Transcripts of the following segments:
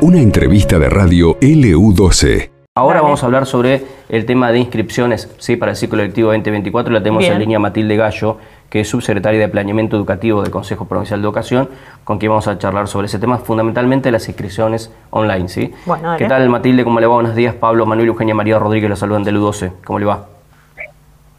Una entrevista de radio LU12. Ahora vamos a hablar sobre el tema de inscripciones sí, para el ciclo lectivo 2024. La tenemos Bien. en línea Matilde Gallo, que es subsecretaria de Planeamiento Educativo del Consejo Provincial de Educación, con quien vamos a charlar sobre ese tema, fundamentalmente las inscripciones online. ¿sí? Bueno. ¿Qué tal Matilde? ¿Cómo le va? Buenos días. Pablo, Manuel, Eugenia María Rodríguez, los saludan del U12. ¿Cómo le va?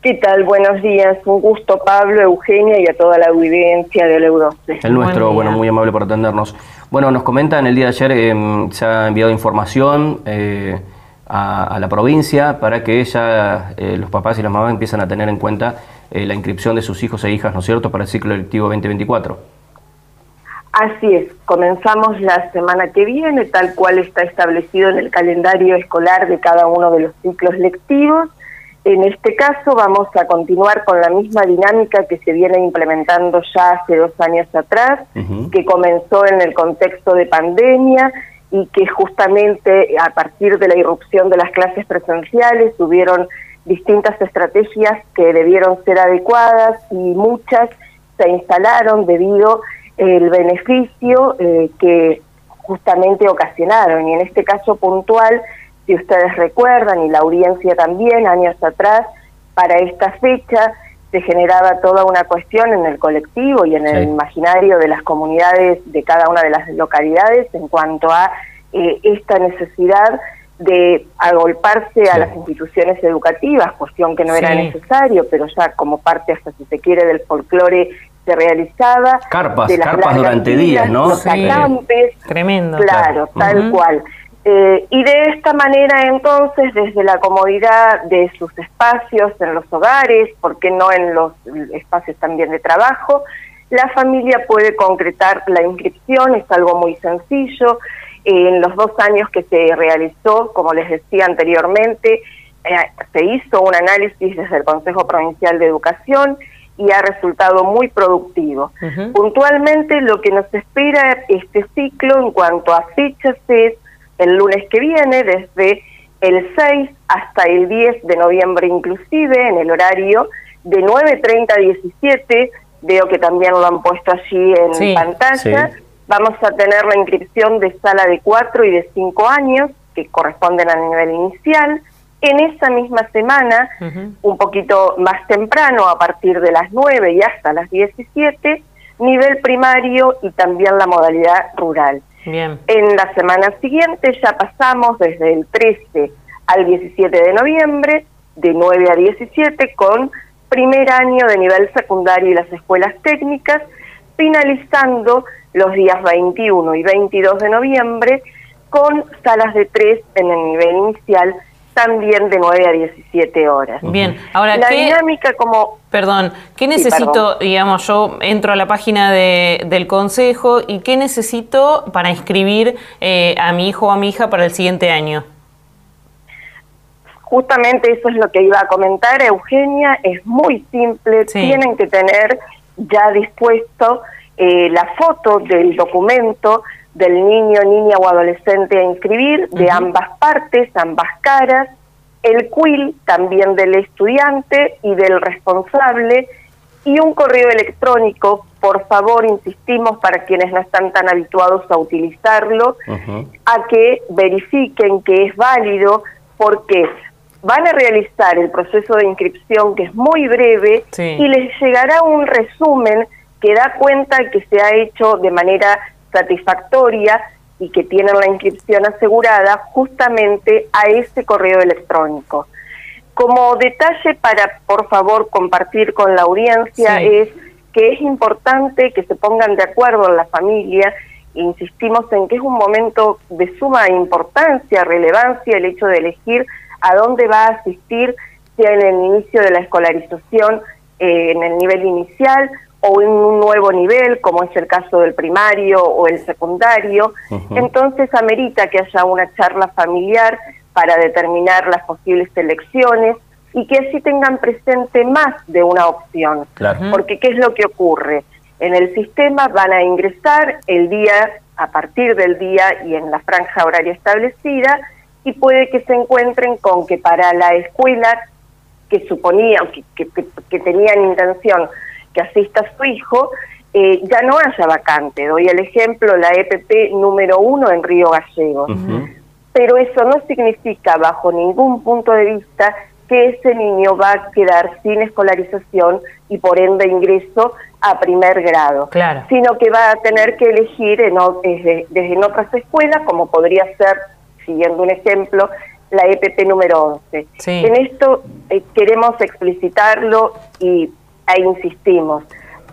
¿Qué tal? Buenos días. Un gusto, Pablo, Eugenia y a toda la audiencia del Euroce. El nuestro, bueno, muy amable por atendernos. Bueno, nos comentan el día de ayer, eh, se ha enviado información eh, a, a la provincia para que ya eh, los papás y las mamás empiezan a tener en cuenta eh, la inscripción de sus hijos e hijas, ¿no es cierto?, para el ciclo lectivo 2024. Así es, comenzamos la semana que viene, tal cual está establecido en el calendario escolar de cada uno de los ciclos lectivos. En este caso vamos a continuar con la misma dinámica que se viene implementando ya hace dos años atrás, que comenzó en el contexto de pandemia y que justamente a partir de la irrupción de las clases presenciales tuvieron distintas estrategias que debieron ser adecuadas y muchas se instalaron debido el beneficio eh, que justamente ocasionaron. Y en este caso puntual, si ustedes recuerdan, y la audiencia también, años atrás, para esta fecha se generaba toda una cuestión en el colectivo y en el Sí. imaginario de las comunidades de cada una de las localidades en cuanto a eh, esta necesidad de agolparse a Sí. las instituciones educativas, cuestión que no era necesario, pero ya como parte, hasta si se quiere, del folclore se realizaba. Carpas, de las carpas durante días, ¿no? Los Sí. acampes, Tremendo. Claro, tal Ujú. cual. Eh, y de esta manera entonces, desde la comodidad de sus espacios en los hogares, ¿por qué no en los espacios también de trabajo? La familia puede concretar la inscripción, es algo muy sencillo. Eh, en los dos años que se realizó, como les decía anteriormente, eh, se hizo un análisis desde el Consejo Provincial de Educación y ha resultado muy productivo. Puntualmente lo que nos espera este ciclo en cuanto a fechas es el lunes que viene, desde el 6 hasta el 10 de noviembre inclusive, en el horario de 9.30 a 17, veo que también lo han puesto allí en Sí, pantalla, sí. vamos a tener la inscripción de sala de 4 y de 5 años, que corresponden al nivel inicial. En esa misma semana, un poquito más temprano, a partir de las 9 y hasta las 17, nivel primario y también la modalidad rural. Bien. En la semana siguiente ya pasamos desde el 13 al 17 de noviembre, de 9 a 17, con primer año de nivel secundario y las escuelas técnicas, finalizando los días 21 y 22 de noviembre con salas de 3 en el nivel inicial, también de 9 a 17 horas. Bien. Ahora, la ¿qué, dinámica como perdón, ¿qué Sí, necesito, perdón. digamos, yo entro a la página de- del consejo y qué necesito para inscribir eh, a mi hijo o a mi hija para el siguiente año? Justamente eso es lo que iba a comentar Eugenia, es muy simple, Sí. tienen que tener ya dispuesto eh, la foto del documento del niño, niña o adolescente a inscribir, de ambas partes, ambas caras, el quill también del estudiante y del responsable, y un correo electrónico, por favor, insistimos para quienes no están tan habituados a utilizarlo, a que verifiquen que es válido porque van a realizar el proceso de inscripción que es muy breve Sí. y les llegará un resumen que da cuenta que se ha hecho de manera satisfactoria y que tienen la inscripción asegurada justamente a ese correo electrónico. Como detalle para, por favor, compartir con la audiencia Sí. es que es importante que se pongan de acuerdo en la familia. Insistimos en que es un momento de suma importancia, relevancia, el hecho de elegir a dónde va a asistir, sea en el inicio de la escolarización, eh, en el nivel inicial o en un nuevo nivel, como es el caso del primario o el secundario. Entonces amerita que haya una charla familiar para determinar las posibles elecciones y que así tengan presente más de una opción. Claro. Porque ¿qué es lo que ocurre? En el sistema van a ingresar el día, a partir del día y en la franja horaria establecida, y puede que se encuentren con que para la escuela que suponían, que, que- que- que tenían intención que asista su hijo, eh, ya no haya vacante. Doy el ejemplo, la EPP número uno en Río Gallegos. Pero eso no significa, bajo ningún punto de vista, que ese niño va a quedar sin escolarización y por ende ingreso a primer grado, claro. sino que va a tener que elegir en, desde, desde en otras escuelas, como podría ser, siguiendo un ejemplo, la EPP número 11. En esto eh, queremos explicitarlo y, e insistimos,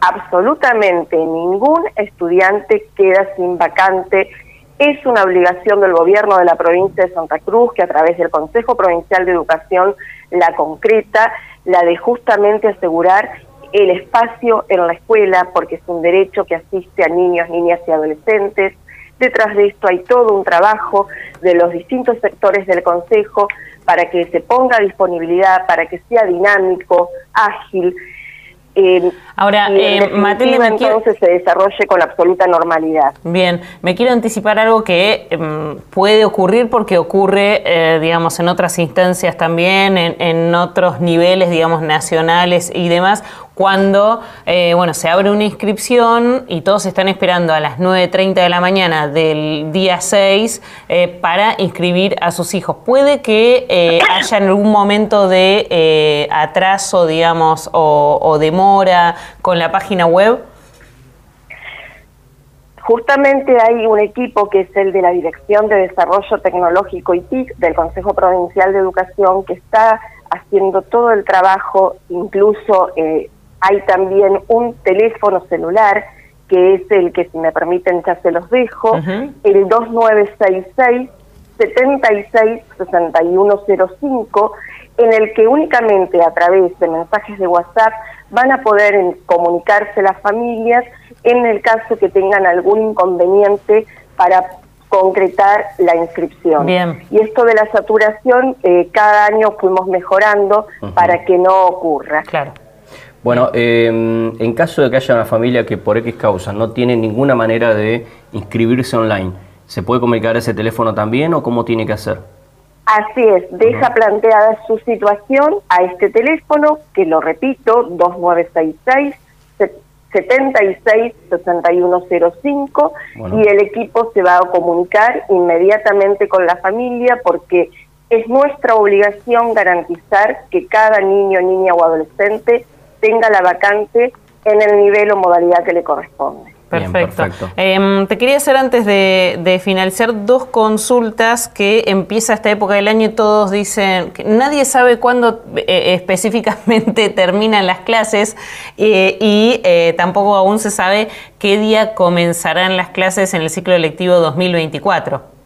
absolutamente ningún estudiante queda sin vacante. Es una obligación del gobierno de la provincia de Santa Cruz, que a través del Consejo Provincial de Educación la concreta, la de justamente asegurar el espacio en la escuela, porque es un derecho que asiste a niños, niñas y adolescentes. Detrás de esto hay todo un trabajo de los distintos sectores del Consejo para que se ponga a disponibilidad, para que sea dinámico, ágil, eh, Ahora, eh, Matilde, entonces se desarrolle con absoluta normalidad. Bien, me quiero anticipar algo que em, puede ocurrir porque ocurre, eh, digamos, en otras instancias también, en, en, otros niveles, digamos, nacionales y demás cuando eh, bueno, se abre una inscripción y todos están esperando a las 9.30 de la mañana del día 6 eh, para inscribir a sus hijos. ¿Puede que eh, haya en algún momento de atraso, digamos, o, o demora con la página web? Justamente hay un equipo que es el de la Dirección de Desarrollo Tecnológico y TIC del Consejo Provincial de Educación que está haciendo todo el trabajo, incluso eh, hay también un teléfono celular que es el que, si me permiten, ya se los dejo, el 2966 76 6105, en el que únicamente a través de mensajes de WhatsApp van a poder comunicarse las familias en el caso que tengan algún inconveniente para concretar la inscripción. Y esto de la saturación, eh, cada año fuimos mejorando para que no ocurra. Claro. Bueno, em, en caso de que haya una familia que por X causa no tiene ninguna manera de inscribirse online, ¿se puede comunicar ese teléfono también o cómo tiene que hacer? Así es, deja planteada su situación a este teléfono, que lo repito, 2966 76 6105 y el equipo se va a comunicar inmediatamente con la familia porque es nuestra obligación garantizar que cada niño, niña o adolescente tenga la vacante en el nivel o modalidad que le corresponde. Perfecto. Em, te quería hacer antes de, finalizar dos consultas que empieza esta época del año y todos dicen que nadie sabe cuándo eh, específicamente terminan las clases eh, y eh, tampoco aún se sabe qué día comenzarán las clases en el ciclo electivo 2024.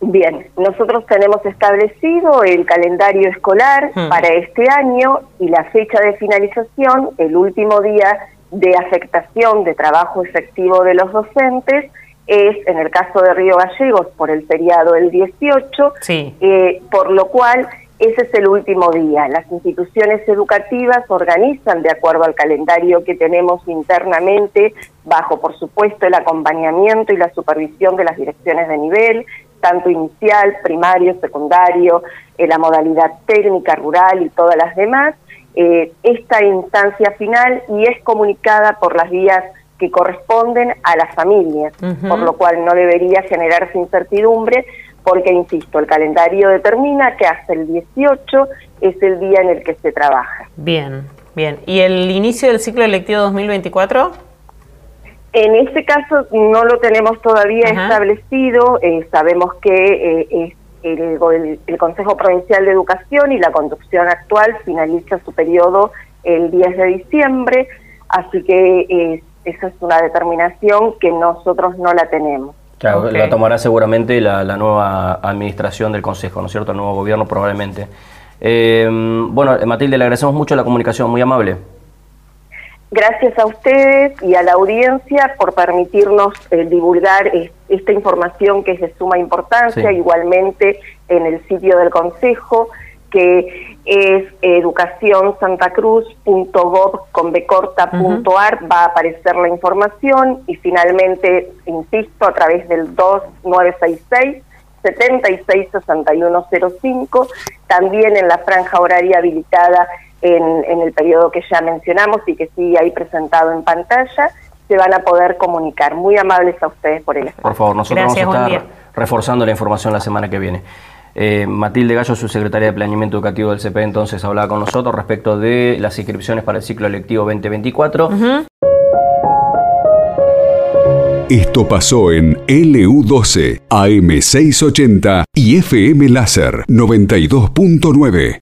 Bien, nosotros tenemos establecido el calendario escolar hmm. para este año y la fecha de finalización, el último día de afectación de trabajo efectivo de los docentes, es en el caso de Río Gallegos por el feriado el 18, eh, por lo cual ese es el último día. Las instituciones educativas organizan de acuerdo al calendario que tenemos internamente, bajo por supuesto el acompañamiento y la supervisión de las direcciones de nivel, tanto inicial, primario, secundario, eh, la modalidad técnica, rural y todas las demás, eh, esta instancia final y es comunicada por las vías que corresponden a las familias, por lo cual no debería generarse incertidumbre, porque, insisto, el calendario determina que hasta el 18 es el día en el que se trabaja. Bien, bien. ¿Y el inicio del ciclo electivo 2024? En este caso no lo tenemos todavía establecido, eh, sabemos que eh, el, el, Consejo Provincial de Educación y la conducción actual finaliza su periodo el 10 de diciembre, así que eh, esa es una determinación que nosotros no la tenemos. Claro, la tomará seguramente la, nueva administración del Consejo, ¿no es cierto? El nuevo gobierno probablemente. bueno, Matilde, le agradecemos mucho la comunicación, muy amable. Gracias a ustedes y a la audiencia por permitirnos eh, divulgar esta información que es de suma importancia, igualmente en el sitio del Consejo, que es educacionsantacruz.gov.ar, va a aparecer la información y finalmente, insisto, a través del 2966 766105, también en la franja horaria habilitada en, en el periodo que ya mencionamos y que sigue ahí presentado en pantalla, se van a poder comunicar. Muy amables a ustedes por el Por favor, nosotros Gracias, vamos a estar reforzando la información la semana que viene. Eh, Matilde Gallo, su secretaria de Planeamiento Educativo del CP, entonces hablaba con nosotros respecto de las inscripciones para el ciclo lectivo 2024. Esto pasó en LU12, AM680 y FM Láser 92.9.